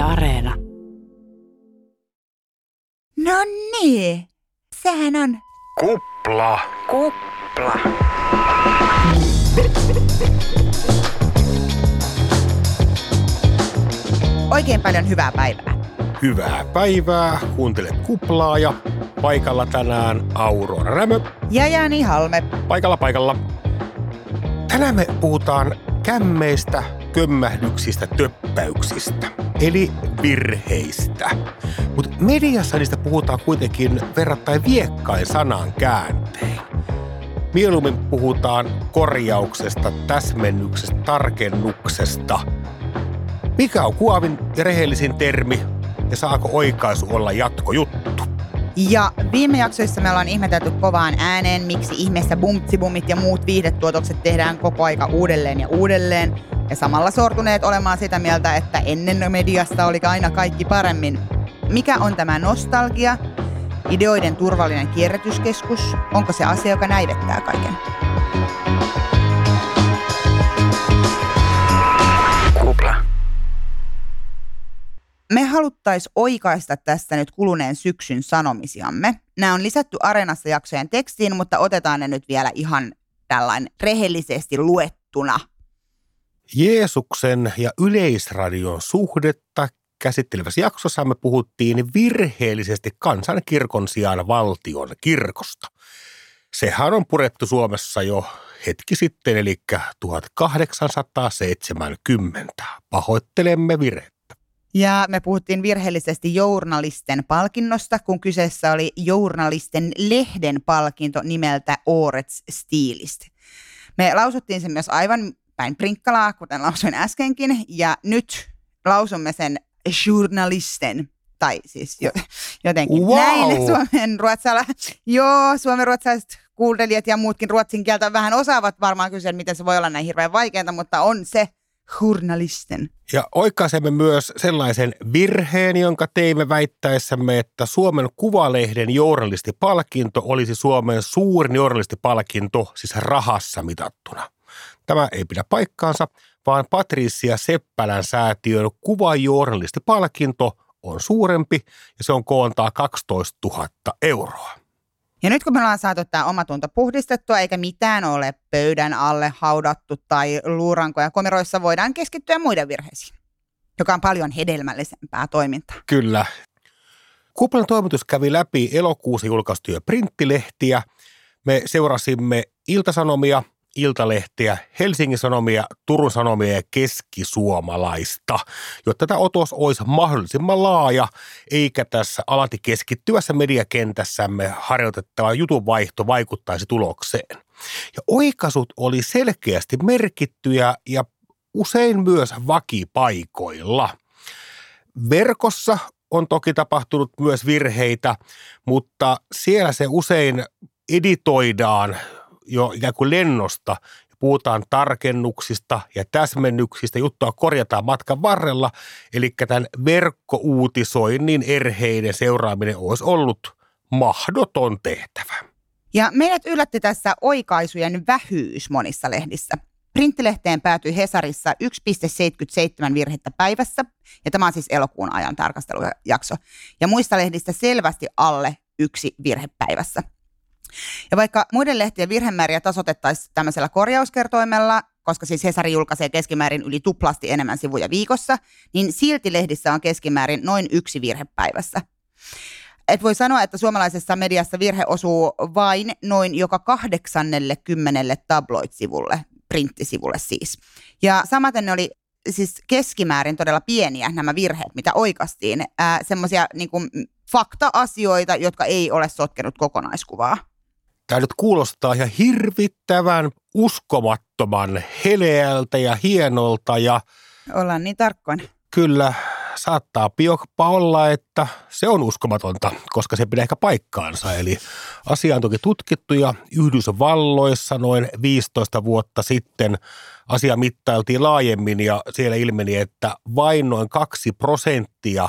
Yle Areena. No niin, sehän on Kupla. kupla. Oikein paljon hyvää päivää. Hyvää päivää. Kuuntelet kuplaa ja paikalla tänään Aurora Rämö. Ja Jani Halme. Paikalla paikalla. Tänään me puhutaan kämmeistä, kömmähdyksistä, töppäyksistä. Eli virheistä. Mutta mediassa niistä puhutaan kuitenkin verrattain viekkain sanan kääntein. Mieluummin puhutaan korjauksesta, täsmennyksestä, tarkennuksesta. Mikä on kuavin ja rehellisin termi ja saako oikaisu olla jatkojuttu? Ja viime jaksoissa me ollaan ihmetelty kovaan ääneen, miksi ihmeessä bumtsibumit ja muut viihdetuotokset tehdään koko aika uudelleen ja uudelleen. Ja samalla sortuneet olemaan sitä mieltä, että ennen mediasta oli aina kaikki paremmin. Mikä on tämä nostalgia? Ideoiden turvallinen kierrätyskeskus? Onko se asia, joka näivettää kaiken? Kupla. Me haluttaisiin oikaista tästä nyt kuluneen syksyn sanomisiamme. Nämä on lisätty Areenassa jaksojen tekstiin, mutta otetaan ne nyt vielä ihan tällainen rehellisesti luettuna. Jeesuksen ja yleisradion suhdetta käsittelevässä jaksossa me puhuttiin virheellisesti kansankirkon sijaan valtion kirkosta. Sehän on purettu Suomessa jo hetki sitten, eli 1870. Pahoittelemme virhettä. Ja me puhuttiin virheellisesti journalisten palkinnosta, kun kyseessä oli journalisten lehden palkinto nimeltä Årets Stilist. Me lausuttiin sen myös aivan päin prinkkalaa, kuten lausuin äskenkin, ja nyt lausumme sen journalisten, tai siis jo, jotenkin Wow! näin suomen ruotsala. Joo, suomen ruotsalaiset kuuntelijat ja muutkin ruotsin kieltä vähän osaavat varmaan kysyä, miten se voi olla näin hirveän vaikeaa, mutta on se journalisten. Ja oikaisemme myös sellaisen virheen, jonka teimme väittäessämme, että Suomen Kuvalehden journalistipalkinto olisi Suomen suurin journalistipalkinto, siis rahassa mitattuna. Tämä ei pidä paikkaansa, vaan Patricia Seppälän säätiön kuvajournalistipalkinto on suurempi ja se on koontaa 12 000 euroa. Ja nyt kun me ollaan saatu tämä omatunto puhdistettua, eikä mitään ole pöydän alle haudattu tai luurankoja komeroissa, voidaan keskittyä muiden virheisiin, joka on paljon hedelmällisempää toimintaa. Kyllä. Kuplan toimitus kävi läpi elokuussa julkaistuja printtilehtiä. Me seurasimme Iltasanomia, Iltalehtiä, Helsingin Sanomia, Turun Sanomia ja Keskisuomalaista, jotta tämä otos olisi mahdollisimman laaja, eikä tässä alati keskittyvässä mediakentässämme harjoitettava jutunvaihto vaikuttaisi tulokseen. Ja oikaisut oli selkeästi merkittyjä ja usein myös vakipaikoilla. Verkossa on toki tapahtunut myös virheitä, mutta siellä se usein editoidaan jo ikään kuin lennosta. Puhutaan tarkennuksista ja täsmennyksistä, juttua korjataan matkan varrella, eli tämän verkkouutisoinnin erheiden seuraaminen olisi ollut mahdoton tehtävä. Ja meidät yllätti tässä oikaisujen vähyys monissa lehdissä. Printtilehteen päätyi Hesarissa 1,77 virhettä päivässä, ja tämä on siis elokuun ajan tarkastelujakso. Ja muista lehdistä selvästi alle yksi virhe päivässä. Ja vaikka muiden lehtien virhemääriä tasotettaisiin tämmöisellä korjauskertoimella, koska siis Hesari julkaisee keskimäärin yli tuplasti enemmän sivuja viikossa, niin silti lehdissä on keskimäärin noin yksi virhe päivässä. Et voi sanoa, että suomalaisessa mediassa virhe osuu vain noin joka kahdeksannelle kymmenelle tabloid-sivulle, printtisivulle siis. Ja samaten ne oli siis keskimäärin todella pieniä nämä virheet, mitä oikastiin, semmoisia niin fakta-asioita, jotka ei ole sotkenut kokonaiskuvaa. Tämä nyt kuulostaa ihan hirvittävän uskomattoman heleältä ja hienolta ja Ollaan niin tarkkoina. kyllä saattaa jopa olla, että se on uskomatonta, koska se pitää ehkä paikkaansa. Eli asia on toki tutkittu ja Yhdysvalloissa noin 15 vuotta sitten asia mittailtiin laajemmin ja siellä ilmeni, että vain noin kaksi prosenttia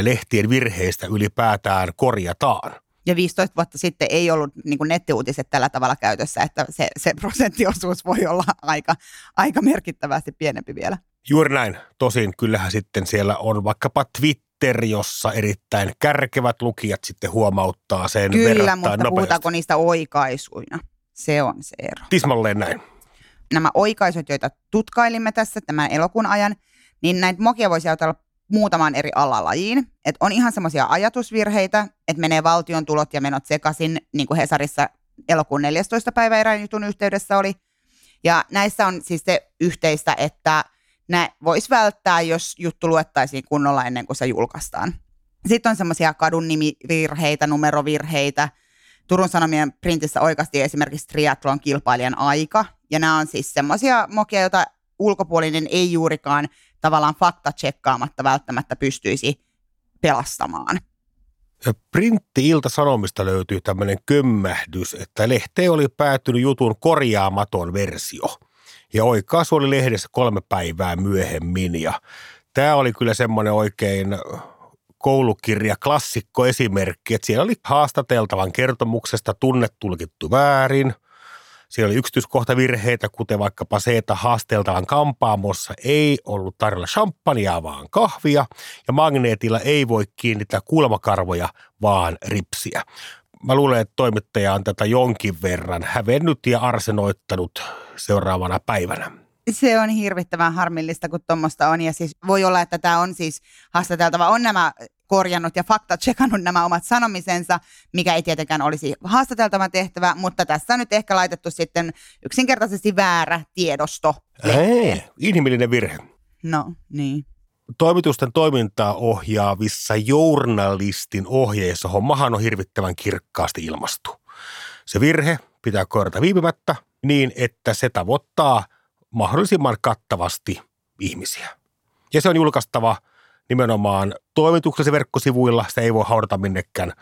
lehtien virheistä ylipäätään korjataan. Ja 15 vuotta sitten ei ollut niin kuin nettiuutiset tällä tavalla käytössä, että se, se prosenttiosuus voi olla aika, aika merkittävästi pienempi vielä. Juuri näin. Tosin kyllähän sitten siellä on vaikkapa Twitter, jossa erittäin kärkevät lukijat sitten huomauttaa sen Kyllä, mutta nopeasti. puhutaanko niistä oikaisuina? Se on se ero. Tismalleen näin. Nämä oikaisut, joita tutkailimme tässä tämän elokuun ajan, niin näitä mokia voisi ajatella muutamaan eri alalajiin. Et on ihan semmoisia ajatusvirheitä, että menee valtion tulot ja menot sekaisin, niin kuin Hesarissa elokuun 14. päivä erään jutun yhteydessä oli. Ja näissä on siis se yhteistä, että ne voisi välttää, jos juttu luettaisiin kunnolla ennen kuin se julkaistaan. Sitten on semmoisia kadun nimivirheitä, numerovirheitä. Turun Sanomien printissä oikasti esimerkiksi triathlon kilpailijan aika. Ja nämä on siis semmoisia mokia, joita ulkopuolinen ei juurikaan tavallaan fakta tsekkaamatta välttämättä pystyisi pelastamaan. Printti-ilta-sanomista löytyy tämmöinen kömmähdys, että lehteen oli päätynyt jutun korjaamaton versio. Ja oikaisu oli lehdessä kolme päivää myöhemmin. Ja tämä oli kyllä semmoinen oikein koulukirja klassikko esimerkki, että siellä oli haastateltavan kertomuksesta tunnet tulkittu väärin – siellä oli yksityiskohtavirheitä, kuten vaikkapa se, että haasteltavan kampaamossa ei ollut tarjolla champagnea, vaan kahvia, ja magneetilla ei voi kiinnittää kulmakarvoja, vaan ripsiä. Mä luulen, että toimittaja on tätä jonkin verran hävennyt ja arsenoittanut seuraavana päivänä. Se on hirvittävän harmillista, kun tuommoista on. Ja siis voi olla, että tämä on siis haastateltava. On nämä korjannut ja fakta tsekannut nämä omat sanomisensa, mikä ei tietenkään olisi haastateltava tehtävä, mutta tässä on nyt ehkä laitettu sitten yksinkertaisesti väärä tiedosto. Ei, inhimillinen virhe. No, niin. Toimitusten toimintaa ohjaavissa journalistin ohjeissa hommahan on hirvittävän kirkkaasti ilmastu. Se virhe pitää korjata viipymättä niin, että se tavoittaa mahdollisimman kattavasti ihmisiä. Ja se on julkaistava – nimenomaan toimituksessa verkkosivuilla, sitä ei voi haudata minnekään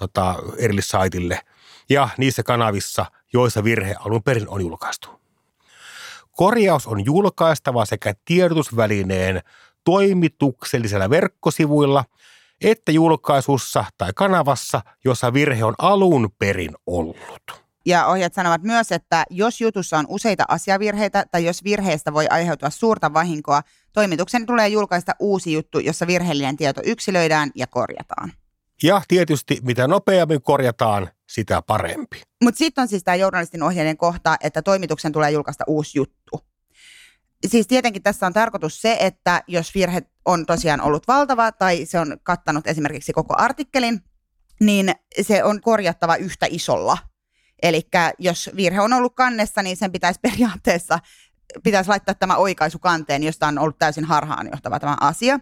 tota, erillissaitille, ja niissä kanavissa, joissa virhe alun perin on julkaistu. Korjaus on julkaistava sekä tiedotusvälineen toimituksellisella verkkosivuilla että julkaisussa tai kanavassa, jossa virhe on alun perin ollut. Ja ohjat sanovat myös, että jos jutussa on useita asiavirheitä tai jos virheestä voi aiheutua suurta vahinkoa, toimituksen tulee julkaista uusi juttu, jossa virheellinen tieto yksilöidään ja korjataan. Ja tietysti mitä nopeammin korjataan, sitä parempi. Mutta sitten on siis tämä journalistin ohjeiden kohta, että toimituksen tulee julkaista uusi juttu. Siis tietenkin tässä on tarkoitus se, että jos virhe on tosiaan ollut valtava tai se on kattanut esimerkiksi koko artikkelin, niin se on korjattava yhtä isolla Eli jos virhe on ollut kannessa, niin sen pitäisi periaatteessa pitäisi laittaa tämä oikaisu kanteen, josta on ollut täysin harhaanjohtava tämä asia.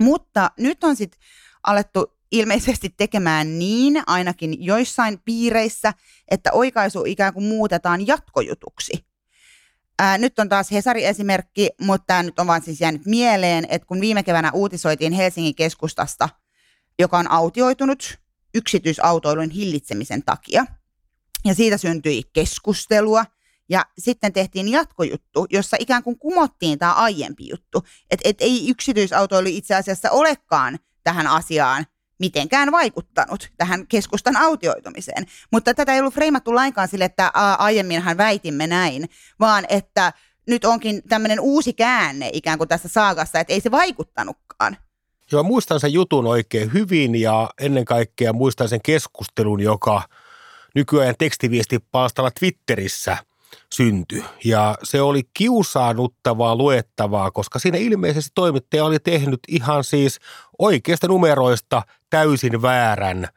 Mutta nyt on sitten alettu ilmeisesti tekemään niin, ainakin joissain piireissä, että oikaisu ikään kuin muutetaan jatkojutuksi. Ää, nyt on taas Hesari-esimerkki, mutta tämä nyt on vaan siis jäänyt mieleen, että kun viime keväänä uutisoitiin Helsingin keskustasta, joka on autioitunut yksityisautoilun hillitsemisen takia – ja siitä syntyi keskustelua. Ja sitten tehtiin jatkojuttu, jossa ikään kuin kumottiin tämä aiempi juttu. Että et ei yksityisautoilu itse asiassa olekaan tähän asiaan mitenkään vaikuttanut tähän keskustan autioitumiseen. Mutta tätä ei ollut freimattu lainkaan sille, että aiemminhan väitimme näin, vaan että nyt onkin tämmöinen uusi käänne ikään kuin tässä saagassa, että ei se vaikuttanutkaan. Joo, muistan sen jutun oikein hyvin ja ennen kaikkea muistan sen keskustelun, joka – nykyajan tekstiviestipalstalla Twitterissä syntyi. Ja se oli kiusaanuttavaa luettavaa, koska siinä ilmeisesti toimittaja oli tehnyt ihan siis oikeista numeroista täysin väärän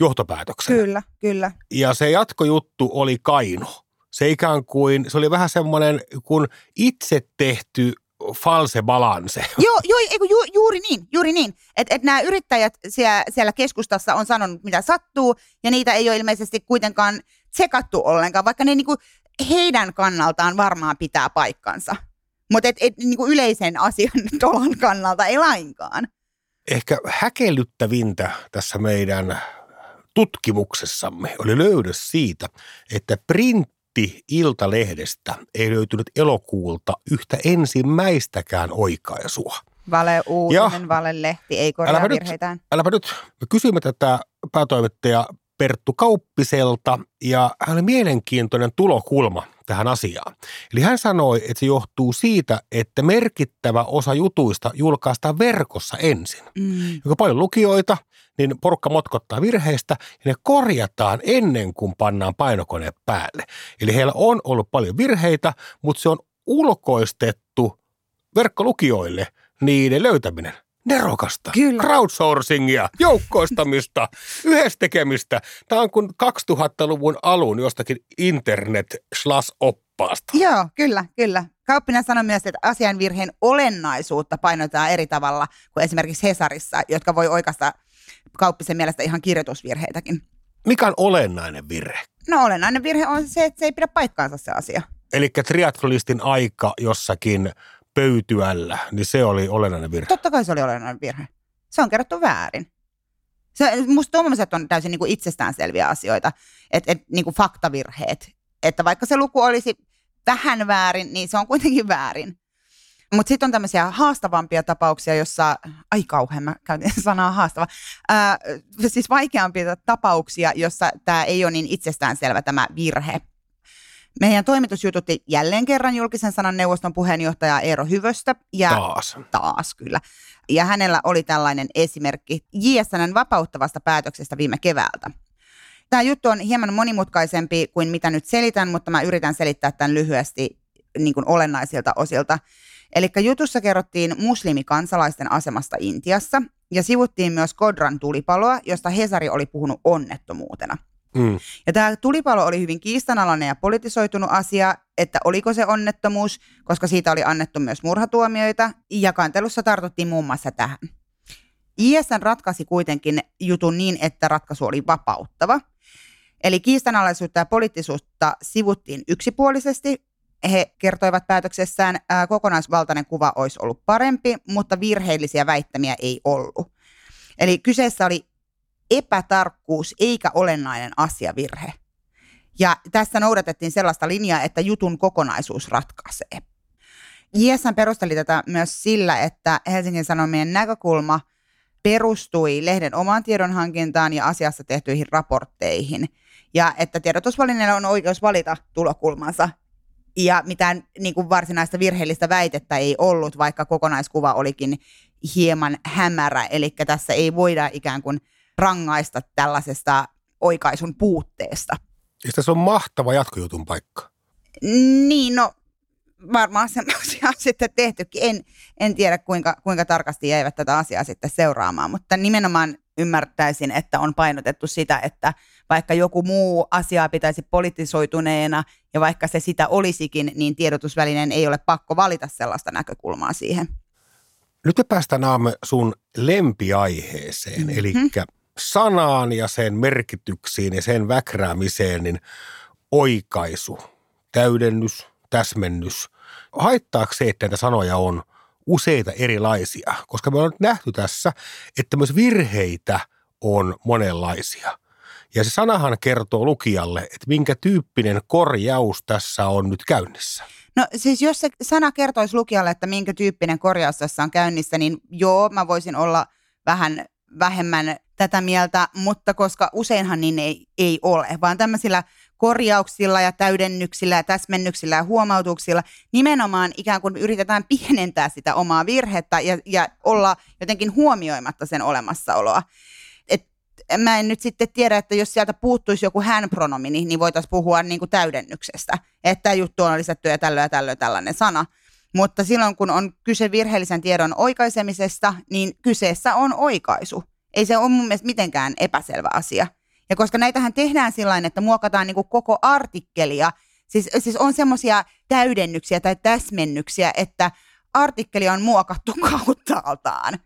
johtopäätöksen. Kyllä, kyllä. Ja se jatkojuttu oli kaino. Se ikään kuin, se oli vähän semmoinen kun itse tehty false balance. Joo, joo eiku, ju, juuri niin, juuri niin. Että et nämä yrittäjät siellä, siellä keskustassa on sanonut, mitä sattuu, ja niitä ei ole ilmeisesti kuitenkaan tsekattu ollenkaan, vaikka ne niinku, heidän kannaltaan varmaan pitää paikkansa. Mutta et, et, niinku yleisen asian tolan kannalta ei lainkaan. Ehkä häkellyttävintä tässä meidän tutkimuksessamme oli löydös siitä, että print Iltalehdestä ei löytynyt elokuulta yhtä ensimmäistäkään oikaisua. Vale uutinen, vale lehti, ei korjaa äläpä virheitään. Nyt, äläpä nyt, me kysymme tätä päätoimittaja Perttu Kauppiselta ja hän oli mielenkiintoinen tulokulma tähän asiaan. Eli hän sanoi, että se johtuu siitä, että merkittävä osa jutuista julkaistaan verkossa ensin. Mm. Joka paljon lukijoita, niin porukka motkottaa virheistä ja ne korjataan ennen kuin pannaan painokone päälle. Eli heillä on ollut paljon virheitä, mutta se on ulkoistettu verkkolukijoille niiden löytäminen nerokasta. Kyllä. Crowdsourcingia, joukkoistamista, yhdessä tekemistä. Tämä on kuin 2000-luvun alun jostakin internet slash oppaasta. Joo, kyllä, kyllä. Kauppinen sanoi myös, että asianvirheen olennaisuutta painotetaan eri tavalla kuin esimerkiksi Hesarissa, jotka voi oikasta kauppisen mielestä ihan kirjoitusvirheitäkin. Mikä on olennainen virhe? No olennainen virhe on se, että se ei pidä paikkaansa se asia. Eli triathlonistin aika jossakin pöytyällä, niin se oli olennainen virhe. Totta kai se oli olennainen virhe. Se on kerrottu väärin. Se, musta tuommoiset on täysin niin kuin itsestäänselviä asioita, että et, niin kuin faktavirheet. Että vaikka se luku olisi vähän väärin, niin se on kuitenkin väärin. Mutta sitten on tämmöisiä haastavampia tapauksia, jossa, ai kauhean, mä käytin sanaa haastava, ää, siis vaikeampia tapauksia, jossa tämä ei ole niin itsestäänselvä tämä virhe. Meidän toimitus jututti jälleen kerran julkisen sanan neuvoston puheenjohtaja Eero Hyvöstä. Ja taas. Taas, kyllä. Ja hänellä oli tällainen esimerkki JSNn vapauttavasta päätöksestä viime keväältä. Tämä juttu on hieman monimutkaisempi kuin mitä nyt selitän, mutta mä yritän selittää tämän lyhyesti niin kuin olennaisilta osilta. Eli jutussa kerrottiin muslimikansalaisten asemasta Intiassa ja sivuttiin myös Kodran tulipaloa, josta Hesari oli puhunut onnettomuutena. Mm. Ja tämä tulipalo oli hyvin kiistanalainen ja politisoitunut asia, että oliko se onnettomuus, koska siitä oli annettu myös murhatuomioita, ja kantelussa tartuttiin muun muassa tähän. ISN ratkaisi kuitenkin jutun niin, että ratkaisu oli vapauttava. Eli kiistanalaisuutta ja poliittisuutta sivuttiin yksipuolisesti. He kertoivat päätöksessään, että kokonaisvaltainen kuva olisi ollut parempi, mutta virheellisiä väittämiä ei ollut. Eli kyseessä oli epätarkkuus eikä olennainen asiavirhe. Ja tässä noudatettiin sellaista linjaa, että jutun kokonaisuus ratkaisee. JSN perusteli tätä myös sillä, että Helsingin Sanomien näkökulma perustui lehden omaan tiedonhankintaan ja asiassa tehtyihin raportteihin. Ja että tiedotusvälineellä on oikeus valita tulokulmansa. Ja mitään niin kuin varsinaista virheellistä väitettä ei ollut, vaikka kokonaiskuva olikin hieman hämärä. Eli tässä ei voida ikään kuin – rangaista tällaisesta oikaisun puutteesta. Ja tässä on mahtava jatkojutun paikka. Niin, no varmaan semmoisia on sitten tehtykin. En, en tiedä, kuinka, kuinka tarkasti jäivät tätä asiaa sitten seuraamaan, mutta nimenomaan ymmärtäisin, että on painotettu sitä, että vaikka joku muu asia pitäisi politisoituneena ja vaikka se sitä olisikin, niin tiedotusvälineen ei ole pakko valita sellaista näkökulmaa siihen. Nyt me päästään Aamme sun lempiaiheeseen, mm-hmm. eli sanaan ja sen merkityksiin ja sen väkräämiseen, niin oikaisu, täydennys, täsmennys. Haittaako se, että näitä sanoja on useita erilaisia? Koska me ollaan nyt nähty tässä, että myös virheitä on monenlaisia. Ja se sanahan kertoo lukijalle, että minkä tyyppinen korjaus tässä on nyt käynnissä. No siis jos se sana kertoisi lukijalle, että minkä tyyppinen korjaus tässä on käynnissä, niin joo, mä voisin olla vähän vähemmän tätä mieltä, mutta koska useinhan niin ei, ei ole, vaan tämmöisillä korjauksilla ja täydennyksillä ja täsmennyksillä ja huomautuksilla nimenomaan ikään kuin yritetään pienentää sitä omaa virhettä ja, ja olla jotenkin huomioimatta sen olemassaoloa. Et mä en nyt sitten tiedä, että jos sieltä puuttuisi joku hän-pronomi, niin voitaisiin puhua niin kuin täydennyksestä, että juttu on lisätty ja tällöin ja tällöin tällainen sana. Mutta silloin kun on kyse virheellisen tiedon oikaisemisesta, niin kyseessä on oikaisu. Ei se ole mun mielestä mitenkään epäselvä asia. Ja koska näitähän tehdään sillä että muokataan niin kuin koko artikkelia, siis, siis on semmoisia täydennyksiä tai täsmennyksiä, että artikkeli on muokattu kauttaaltaan.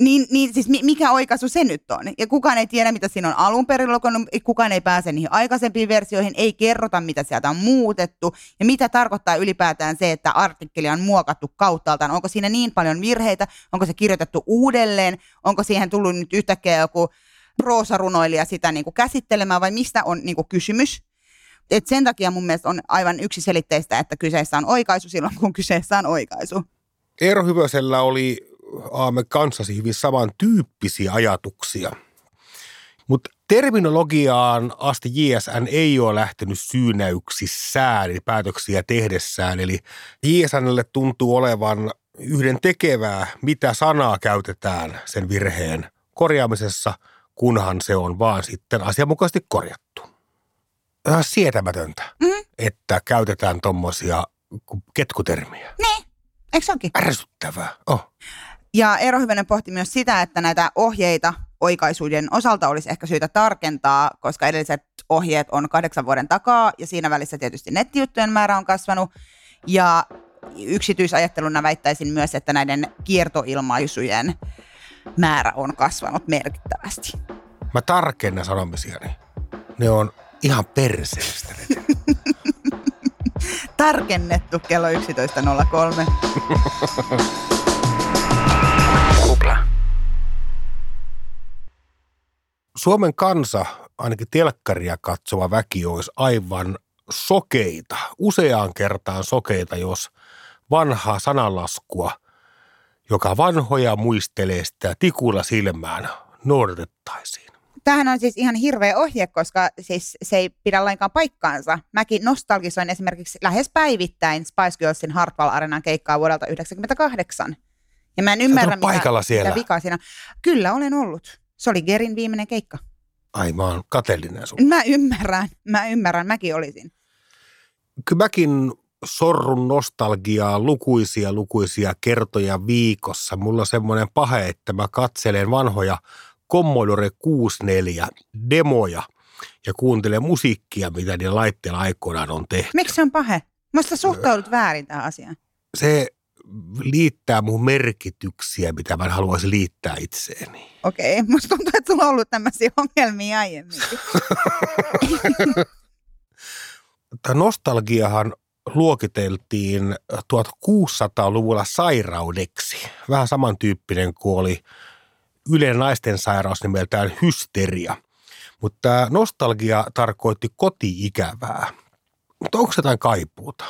Niin, niin siis mikä oikaisu se nyt on? Ja kukaan ei tiedä, mitä siinä on alun perin lukenut, kukaan ei pääse niihin aikaisempiin versioihin, ei kerrota, mitä sieltä on muutettu, ja mitä tarkoittaa ylipäätään se, että artikkeli on muokattu kauttaaltaan. Onko siinä niin paljon virheitä, onko se kirjoitettu uudelleen, onko siihen tullut nyt yhtäkkiä joku proosarunoilija sitä niin kuin käsittelemään, vai mistä on niin kuin kysymys? Et sen takia mun mielestä on aivan yksiselitteistä, että kyseessä on oikaisu silloin, kun kyseessä on oikaisu. Eero Hyvösellä oli Aame kanssasi hyvin samantyyppisiä ajatuksia. Mutta terminologiaan asti JSN ei ole lähtenyt syynäyksissään, eli päätöksiä tehdessään. Eli JSNlle tuntuu olevan yhden tekevää, mitä sanaa käytetään sen virheen korjaamisessa, kunhan se on vaan sitten asianmukaisesti korjattu. Ihan sietämätöntä, mm. että käytetään tuommoisia ketkutermiä. Niin, eikö se onkin? Ärsyttävää. Oh. Ja Eero Hyvönen pohti myös sitä, että näitä ohjeita oikaisuiden osalta olisi ehkä syytä tarkentaa, koska edelliset ohjeet on kahdeksan vuoden takaa ja siinä välissä tietysti nettijuttujen määrä on kasvanut. Ja yksityisajatteluna väittäisin myös, että näiden kiertoilmaisujen määrä on kasvanut merkittävästi. Mä tarkennan sanomisiani. Ne on ihan perseestä. Tarkennettu kello 11.03. Suomen kansa, ainakin telkkaria katsova väki, olisi aivan sokeita, useaan kertaan sokeita, jos vanhaa sananlaskua, joka vanhoja muistelee sitä tikulla silmään, noudatettaisiin. Tämähän on siis ihan hirveä ohje, koska siis se ei pidä lainkaan paikkaansa. Mäkin nostalgisoin esimerkiksi lähes päivittäin Spice Girlsin Hartwell Arenan keikkaa vuodelta 1998. Ja mä en ymmärrä, mitä, paikalla siellä. mitä vikaa siinä. Kyllä olen ollut. Se oli Gerin viimeinen keikka. Ai mä oon kateellinen sun. Mä ymmärrän, mä ymmärrän, mäkin olisin. Kyllä mäkin sorrun nostalgiaa lukuisia lukuisia kertoja viikossa. Mulla on semmoinen pahe, että mä katselen vanhoja Commodore 64 demoja ja kuuntelen musiikkia, mitä niillä laitteilla aikoinaan on tehty. Miksi se on pahe? Musta suhtaudut väärin tähän asiaan. Se liittää mun merkityksiä, mitä mä haluaisin liittää itseeni. Okei, okay. musta tuntuu, että sulla on ollut tämmöisiä ongelmia aiemmin. Tämä nostalgiahan luokiteltiin 1600-luvulla sairaudeksi. Vähän samantyyppinen kuin oli yleinen naisten sairaus nimeltään hysteria. Mutta nostalgia tarkoitti koti-ikävää. Mutta onko se jotain kaipuuta?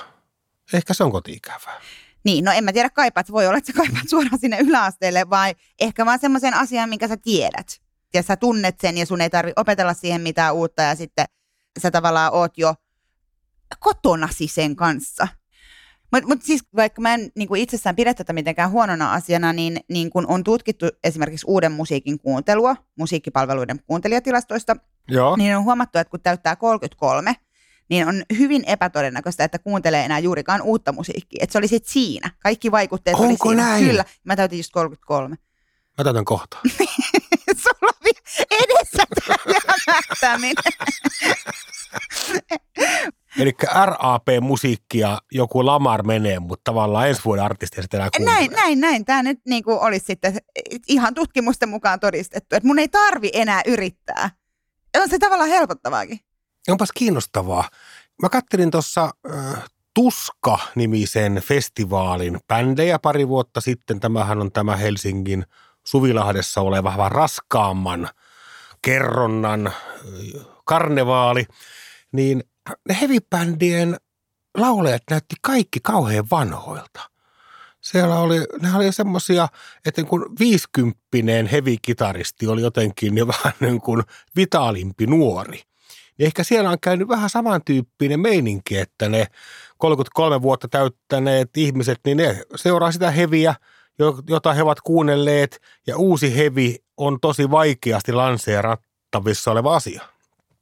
Ehkä se on koti-ikävää. Niin, no en mä tiedä kaipaat, voi olla, että sä kaipaat suoraan sinne yläasteelle, vai ehkä vaan semmoisen asian, minkä sä tiedät. Ja sä tunnet sen ja sun ei tarvi opetella siihen mitään uutta ja sitten sä tavallaan oot jo kotonasi sen kanssa. Mutta mut siis vaikka mä en niin kuin itsessään pidä tätä mitenkään huonona asiana, niin, niin kun on tutkittu esimerkiksi uuden musiikin kuuntelua, musiikkipalveluiden kuuntelijatilastoista, Joo. niin on huomattu, että kun täyttää 33, niin on hyvin epätodennäköistä, että kuuntelee enää juurikaan uutta musiikkia. Että se oli sitten siinä. Kaikki vaikutteet Onko oli siinä. näin? Kyllä. Mä täytin just 33. Mä täytän kohta. Sulla on edessä tämä Eli RAP-musiikkia joku Lamar menee, mutta tavallaan ensi vuoden artisti sitten enää Näin, näin, näin. Tämä nyt niin kuin olisi sitten ihan tutkimusten mukaan todistettu, että mun ei tarvi enää yrittää. On se tavallaan helpottavaakin. Onpas kiinnostavaa. Mä kattelin tuossa äh, Tuska-nimisen festivaalin bändejä pari vuotta sitten. Tämähän on tämä Helsingin Suvilahdessa oleva vähän raskaamman kerronnan karnevaali. Niin ne heavy-bändien laulajat näytti kaikki kauhean vanhoilta. Siellä oli, ne oli semmoisia, että kun viisikymppinen heavy-kitaristi oli jotenkin jo vähän niin kuin vitaalimpi nuori – niin ehkä siellä on käynyt vähän samantyyppinen meininki, että ne 33 vuotta täyttäneet ihmiset, niin ne seuraa sitä heviä, jota he ovat kuunnelleet, ja uusi hevi on tosi vaikeasti lanseerattavissa oleva asia.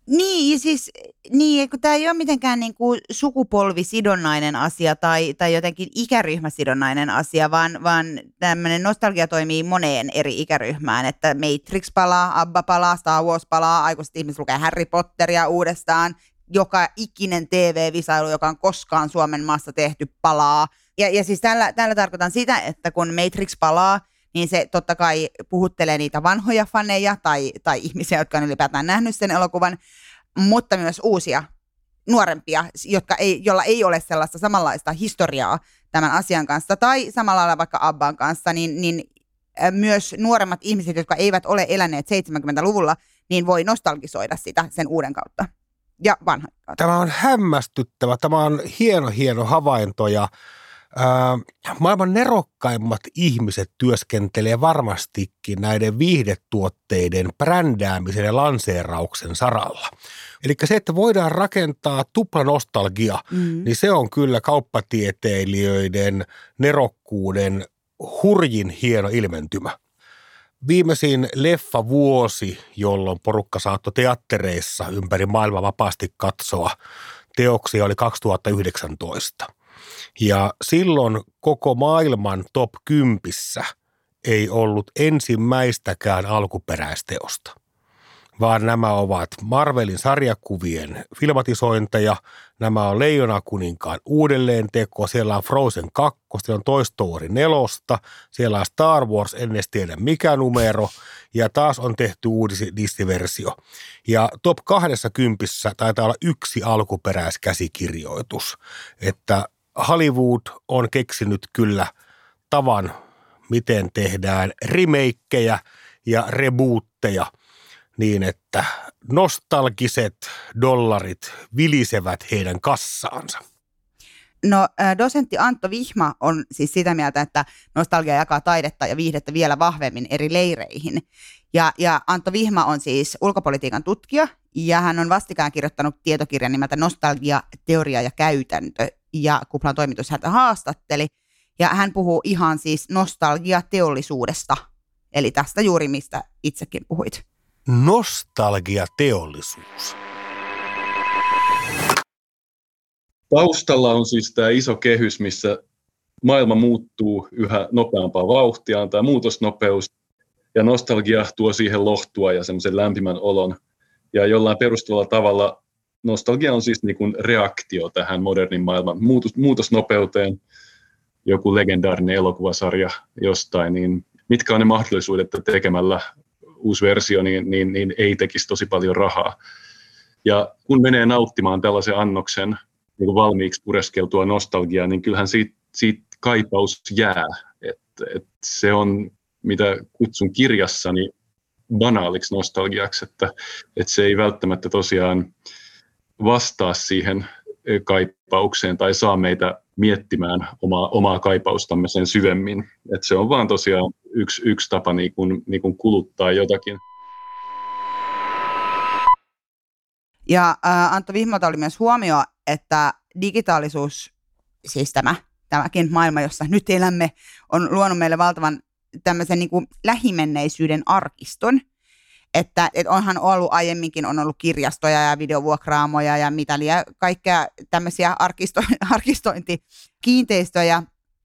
Niin, siis niin, kun tämä ei ole mitenkään niin kuin sukupolvisidonnainen asia tai, tai jotenkin ikäryhmäsidonnainen asia, vaan, vaan tämmöinen nostalgia toimii moneen eri ikäryhmään, että Matrix palaa, Abba palaa, Star Wars palaa, aikuiset ihmiset lukee Harry Potteria uudestaan, joka ikinen TV-visailu, joka on koskaan Suomen maassa tehty, palaa. Ja, ja siis tällä, tällä tarkoitan sitä, että kun Matrix palaa, niin se totta kai puhuttelee niitä vanhoja faneja tai, tai ihmisiä, jotka on ylipäätään nähnyt sen elokuvan, mutta myös uusia nuorempia, jotka ei, jolla ei ole sellaista samanlaista historiaa tämän asian kanssa, tai samalla lailla vaikka Abban kanssa, niin, niin myös nuoremmat ihmiset, jotka eivät ole eläneet 70-luvulla, niin voi nostalgisoida sitä sen uuden kautta ja vanhan kautta. Tämä on hämmästyttävä. Tämä on hieno, hieno havainto ja Maailman nerokkaimmat ihmiset työskentelee varmastikin näiden viihdetuotteiden brändäämisen ja lanseerauksen saralla. Eli se, että voidaan rakentaa tupla nostalgia, mm. niin se on kyllä kauppatieteilijöiden nerokkuuden hurjin hieno ilmentymä. Viimeisin leffa vuosi, jolloin porukka saattoi teattereissa ympäri maailmaa vapaasti katsoa teoksia, oli 2019. Ja silloin koko maailman top 10 ei ollut ensimmäistäkään alkuperäisteosta vaan nämä ovat Marvelin sarjakuvien filmatisointeja, nämä on Leijona kuninkaan uudelleen teko, siellä on Frozen 2, siellä on Toy Story 4, siellä on Star Wars, en edes tiedä mikä numero, ja taas on tehty uusi Disney-versio. Ja top 20 taitaa olla yksi alkuperäiskäsikirjoitus, että Hollywood on keksinyt kyllä tavan, miten tehdään remakeja ja rebootteja – niin, että nostalgiset dollarit vilisevät heidän kassaansa? No dosentti Antto Vihma on siis sitä mieltä, että nostalgia jakaa taidetta ja viihdettä vielä vahvemmin eri leireihin. Ja, ja Antto Vihma on siis ulkopolitiikan tutkija ja hän on vastikään kirjoittanut tietokirjan nimeltä Nostalgia, teoria ja käytäntö ja Kuplan toimitus häntä haastatteli. Ja hän puhuu ihan siis nostalgia teollisuudesta, eli tästä juuri mistä itsekin puhuit nostalgiateollisuus? Taustalla on siis tämä iso kehys, missä maailma muuttuu yhä nopeampaa vauhtia, tämä muutosnopeus, ja nostalgia tuo siihen lohtua ja semmoisen lämpimän olon. Ja jollain perustavalla tavalla nostalgia on siis niin kuin reaktio tähän modernin maailman muutos, muutosnopeuteen, joku legendaarinen elokuvasarja jostain, niin mitkä on ne mahdollisuudet, että tekemällä uusi versio, niin, niin, niin ei tekisi tosi paljon rahaa. Ja kun menee nauttimaan tällaisen annoksen niin kuin valmiiksi pureskeltua nostalgiaa, niin kyllähän siitä, siitä kaipaus jää. Et, et se on, mitä kutsun kirjassani banaaliksi nostalgiaksi, että, että se ei välttämättä tosiaan vastaa siihen kaipaukseen tai saa meitä miettimään omaa, omaa kaipaustamme sen syvemmin. Et se on vaan tosiaan yksi, yksi tapa niin kuin, niin kuin kuluttaa jotakin. Ja äh, Antto Vihmota oli myös huomio, että digitaalisuus, siis tämä, tämäkin maailma, jossa nyt elämme, on luonut meille valtavan tämmöisen niin kuin lähimenneisyyden arkiston – että, että onhan ollut aiemminkin, on ollut kirjastoja ja videovuokraamoja ja mitä liian kaikkea tämmöisiä arkisto, arkistointikiinteistöjä,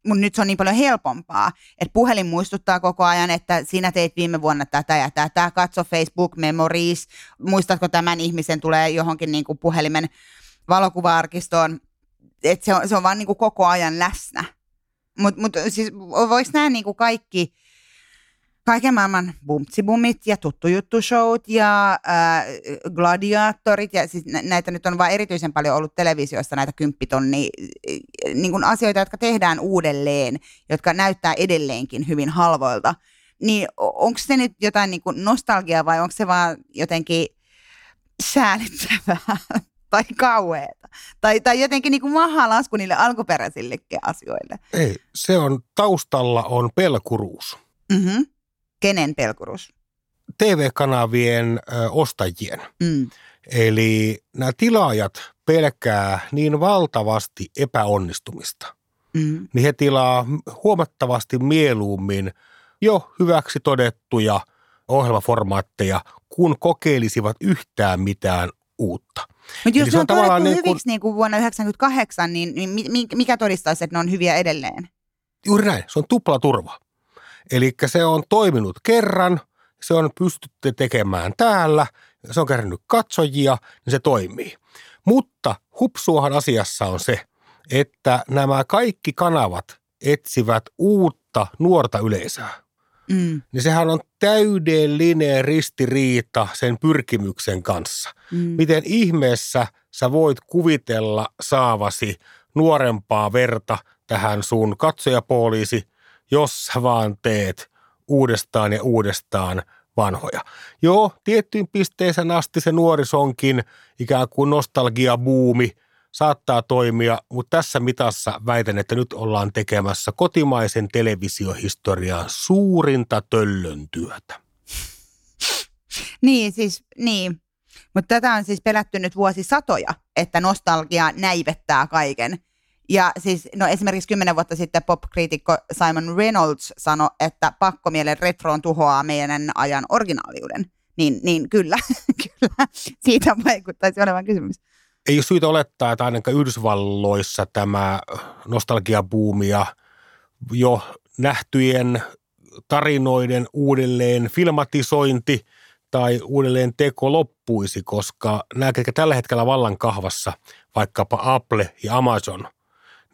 mutta nyt se on niin paljon helpompaa, että puhelin muistuttaa koko ajan, että sinä teit viime vuonna tätä ja tätä, katso Facebook Memories, muistatko tämän ihmisen tulee johonkin niin kuin puhelimen valokuva-arkistoon, että se on, se on vaan niin koko ajan läsnä. Mutta mut, siis voiko nämä niin kuin kaikki kaiken maailman bumtsibumit ja tuttu juttu showt ja äh, gladiaattorit ja siis näitä nyt on vain erityisen paljon ollut televisiossa näitä kymppitonni niin kuin asioita, jotka tehdään uudelleen, jotka näyttää edelleenkin hyvin halvoilta. Niin onko se nyt jotain niin kuin nostalgiaa vai onko se vaan jotenkin säälittävää tai kauheata? Tai, tai jotenkin niin kuin mahalasku niille alkuperäisillekin asioille? Ei, se on taustalla on pelkuruus. Mm-hmm Kenen pelkurus? TV-kanavien ö, ostajien. Mm. Eli nämä tilaajat pelkää niin valtavasti epäonnistumista, mm. niin he tilaa huomattavasti mieluummin jo hyväksi todettuja ohjelmaformaatteja, kun kokeilisivat yhtään mitään uutta. Mutta jos Eli ne on, on niin hyviksi niin kuin vuonna 1998, niin, niin mikä todistaisi, että ne on hyviä edelleen? Juuri näin, se on tupla turva. Eli se on toiminut kerran, se on pystytty tekemään täällä, se on kerännyt katsojia, niin se toimii. Mutta hupsuahan asiassa on se, että nämä kaikki kanavat etsivät uutta nuorta yleisöä. Mm. Niin sehän on täydellinen ristiriita sen pyrkimyksen kanssa. Mm. Miten ihmeessä sä voit kuvitella saavasi nuorempaa verta tähän sun katsojapoliisi – jos sä vaan teet uudestaan ja uudestaan vanhoja. Joo, tiettyyn pisteeseen asti se nuorisonkin ikään kuin nostalgiabuumi saattaa toimia, mutta tässä mitassa väitän, että nyt ollaan tekemässä kotimaisen televisiohistorian suurinta töllön työtä. Niin, siis, niin. Mutta tätä on siis pelätty nyt vuosisatoja, että nostalgia näivettää kaiken. Ja siis, no esimerkiksi kymmenen vuotta sitten pop-kriitikko Simon Reynolds sanoi, että pakkomielen retroon tuhoaa meidän ajan originaaliuden. Niin, niin kyllä, kyllä, siitä vaikuttaisi olevan kysymys. Ei ole syytä olettaa, että ainakaan Yhdysvalloissa tämä nostalgiabuumi ja jo nähtyjen tarinoiden uudelleen filmatisointi tai uudelleen teko loppuisi, koska nämä, jotka tällä hetkellä vallan kahvassa, vaikkapa Apple ja Amazon,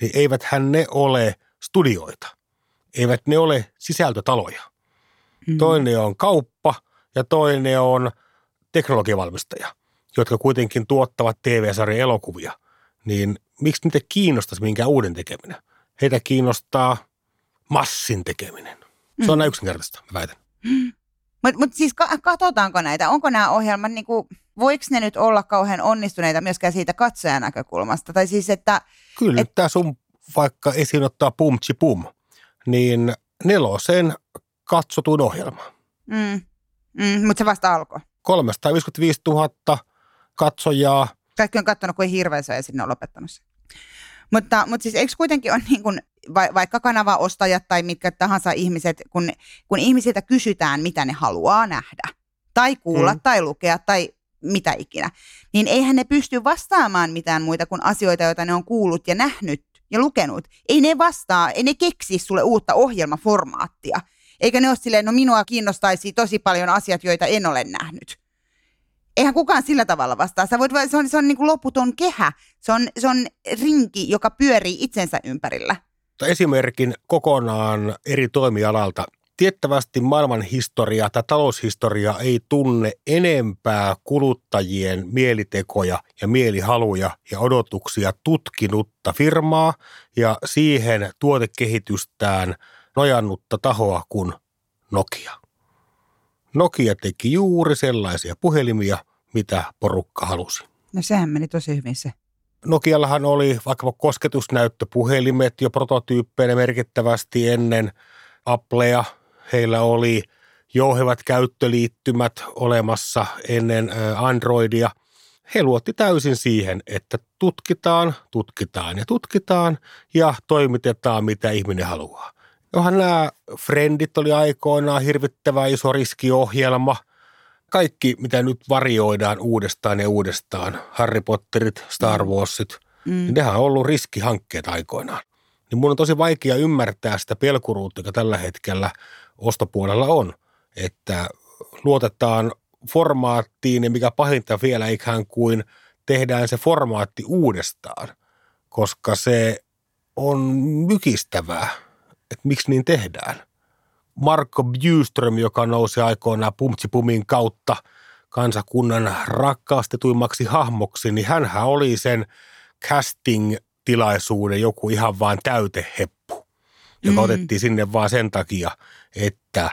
niin eiväthän ne ole studioita. Eivät ne ole sisältötaloja. Mm. Toinen on kauppa ja toinen on teknologiavalmistaja, jotka kuitenkin tuottavat TV-sarjan elokuvia. Niin miksi niitä kiinnostaisi minkään uuden tekeminen? Heitä kiinnostaa massin tekeminen. Se on mm. näin yksinkertaista, mä väitän. Mutta mut siis katsotaanko näitä? Onko nämä ohjelmat, niinku, voiko ne nyt olla kauhean onnistuneita myöskään siitä katsojan näkökulmasta? Tai siis, että... Kyllä, et... tämä sun vaikka esiin ottaa Pumtsi Pum, niin nelosen katsotun ohjelma. Mm. Mm, mutta se vasta alkoi. 355 000 katsojaa. Kaikki on katsonut kuin hirveä ja sinne on lopettanut sen. Mutta, mutta siis eikö kuitenkin on niin kuin, vaikka kanavaostajat tai mitkä tahansa ihmiset, kun, kun ihmisiltä kysytään, mitä ne haluaa nähdä, tai kuulla, mm. tai lukea, tai mitä ikinä, niin eihän ne pysty vastaamaan mitään muita kuin asioita, joita ne on kuullut ja nähnyt ja lukenut. Ei ne vastaa, ei ne keksi sulle uutta ohjelmaformaattia. Eikä ne ole silleen, no minua kiinnostaisi tosi paljon asiat, joita en ole nähnyt eihän kukaan sillä tavalla vastaa. Sä voit, se on, se on niin kuin loputon kehä. Se on, se on rinki, joka pyörii itsensä ympärillä. Esimerkin kokonaan eri toimialalta. Tiettävästi maailman historia tai taloushistoria ei tunne enempää kuluttajien mielitekoja ja mielihaluja ja odotuksia tutkinutta firmaa ja siihen tuotekehitystään nojannutta tahoa kuin Nokia. Nokia teki juuri sellaisia puhelimia, mitä porukka halusi. No sehän meni tosi hyvin se. Nokiallahan oli vaikkapa kosketusnäyttöpuhelimet jo prototyyppeinä merkittävästi ennen Applea. Heillä oli jouhevat käyttöliittymät olemassa ennen Androidia. He luotti täysin siihen, että tutkitaan, tutkitaan ja tutkitaan ja toimitetaan mitä ihminen haluaa. Johan nämä Friendit oli aikoinaan hirvittävä iso riskiohjelma. Kaikki, mitä nyt varioidaan uudestaan ja uudestaan, Harry Potterit, Star mm. Warsit, mm. niin nehän on ollut riskihankkeet aikoinaan. Niin mun on tosi vaikea ymmärtää sitä pelkuruutta, joka tällä hetkellä ostopuolella on, että luotetaan formaattiin ja mikä pahinta vielä ikään kuin tehdään se formaatti uudestaan, koska se on mykistävää että miksi niin tehdään. Marko Bjurström, joka nousi aikoinaan Pumtsipumin kautta kansakunnan rakkaastetuimmaksi hahmoksi, niin hän oli sen casting-tilaisuuden joku ihan vain täyteheppu, joka mm. otettiin sinne vaan sen takia, että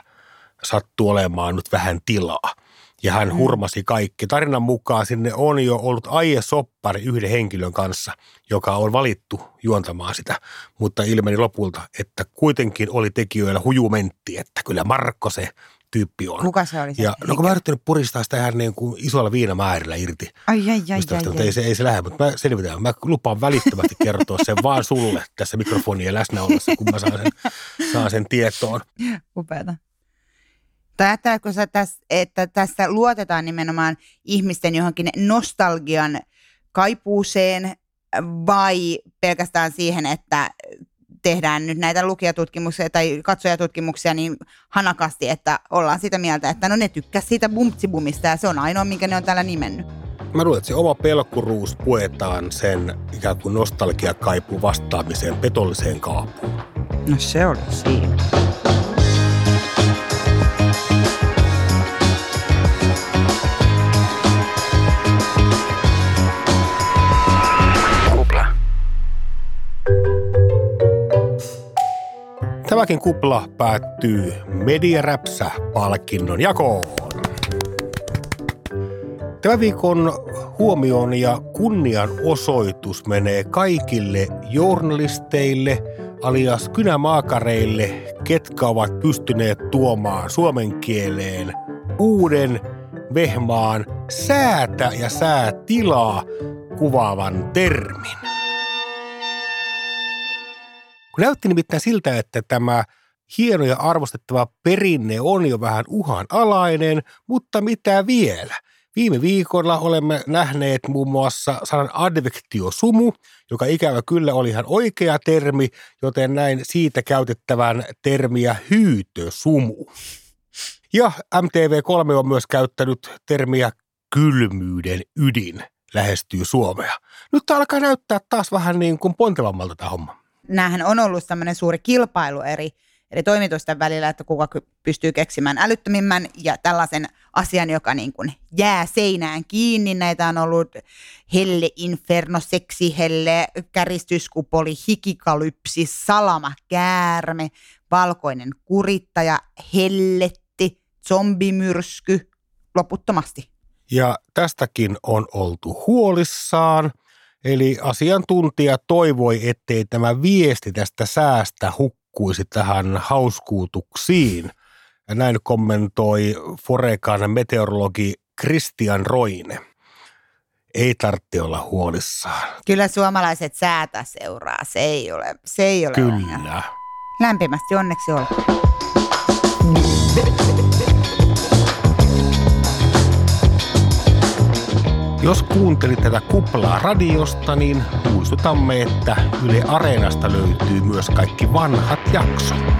sattuu olemaan nyt vähän tilaa ja hän mm. hurmasi kaikki. Tarinan mukaan sinne on jo ollut Aie Soppari yhden henkilön kanssa, joka on valittu juontamaan sitä, mutta ilmeni lopulta, että kuitenkin oli tekijöillä hujumentti, että kyllä Markko se tyyppi on. Kuka se oli se? Ja, no kun mä yrittänyt puristaa sitä ihan niin kuin isolla viinamäärillä irti. Ai, ai, ai, ai, ai. Ei, se, ei se lähde, mutta mä selvitän. Mä lupaan välittömästi kertoa sen vaan sulle tässä mikrofonien läsnä ollessa, kun mä saan sen, saan sen tietoon. Upeata. Ajatteletko sä, että tässä luotetaan nimenomaan ihmisten johonkin nostalgian kaipuuseen vai pelkästään siihen, että tehdään nyt näitä lukijatutkimuksia tai katsojatutkimuksia niin hanakasti, että ollaan sitä mieltä, että no ne tykkäs siitä bumtsibumista ja se on ainoa, minkä ne on täällä nimennyt. Mä luulen, että se oma pelkkuruus puetaan sen ikään kuin nostalgiakaipuun vastaamiseen petolliseen kaapuun. No se oli siinä. Tämäkin kupla päättyy Mediaräpsä-palkinnon jakoon. Tämän viikon huomioon ja kunnian osoitus menee kaikille journalisteille, alias kynämaakareille, ketkä ovat pystyneet tuomaan suomen kieleen uuden vehmaan säätä ja säätilaa kuvaavan termin. Kun näytti nimittäin siltä, että tämä hieno ja arvostettava perinne on jo vähän uhanalainen, mutta mitä vielä? Viime viikolla olemme nähneet muun muassa sanan advektiosumu, joka ikävä kyllä oli ihan oikea termi, joten näin siitä käytettävän termiä hyytösumu. Ja MTV3 on myös käyttänyt termiä kylmyyden ydin lähestyy Suomea. Nyt tämä alkaa näyttää taas vähän niin kuin pontevammalta tämä homma. Nämähän on ollut tämmöinen suuri kilpailu eri, eri toimitusten välillä, että kuka pystyy keksimään älyttömimmän ja tällaisen asian, joka niin kuin jää seinään kiinni. Näitä on ollut helle, inferno, seksihelle, käristyskupoli, hikikalypsi, salama, käärme, valkoinen kurittaja, helletti, zombimyrsky, loputtomasti. Ja tästäkin on oltu huolissaan. Eli asiantuntija toivoi, ettei tämä viesti tästä säästä hukkuisi tähän hauskuutuksiin. Ja näin kommentoi Forekan meteorologi Christian Roine. Ei tarvitse olla huolissaan. Kyllä suomalaiset säätä seuraa, se ei ole, se ei ole Kyllä. ongelma. Lämpimästi onneksi olkoon. Jos kuuntelit tätä kuplaa radiosta, niin muistutamme, että Yle Areenasta löytyy myös kaikki vanhat jaksomme.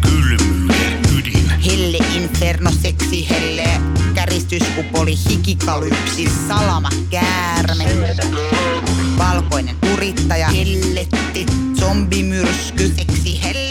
Kylmyyden ydin. Helle, inferno, seksi, helle, käristyskupoli, hikikalypsi, salama, käärme, valkoinen kurittaja, helletti, zombimyrsky, seksi, helle,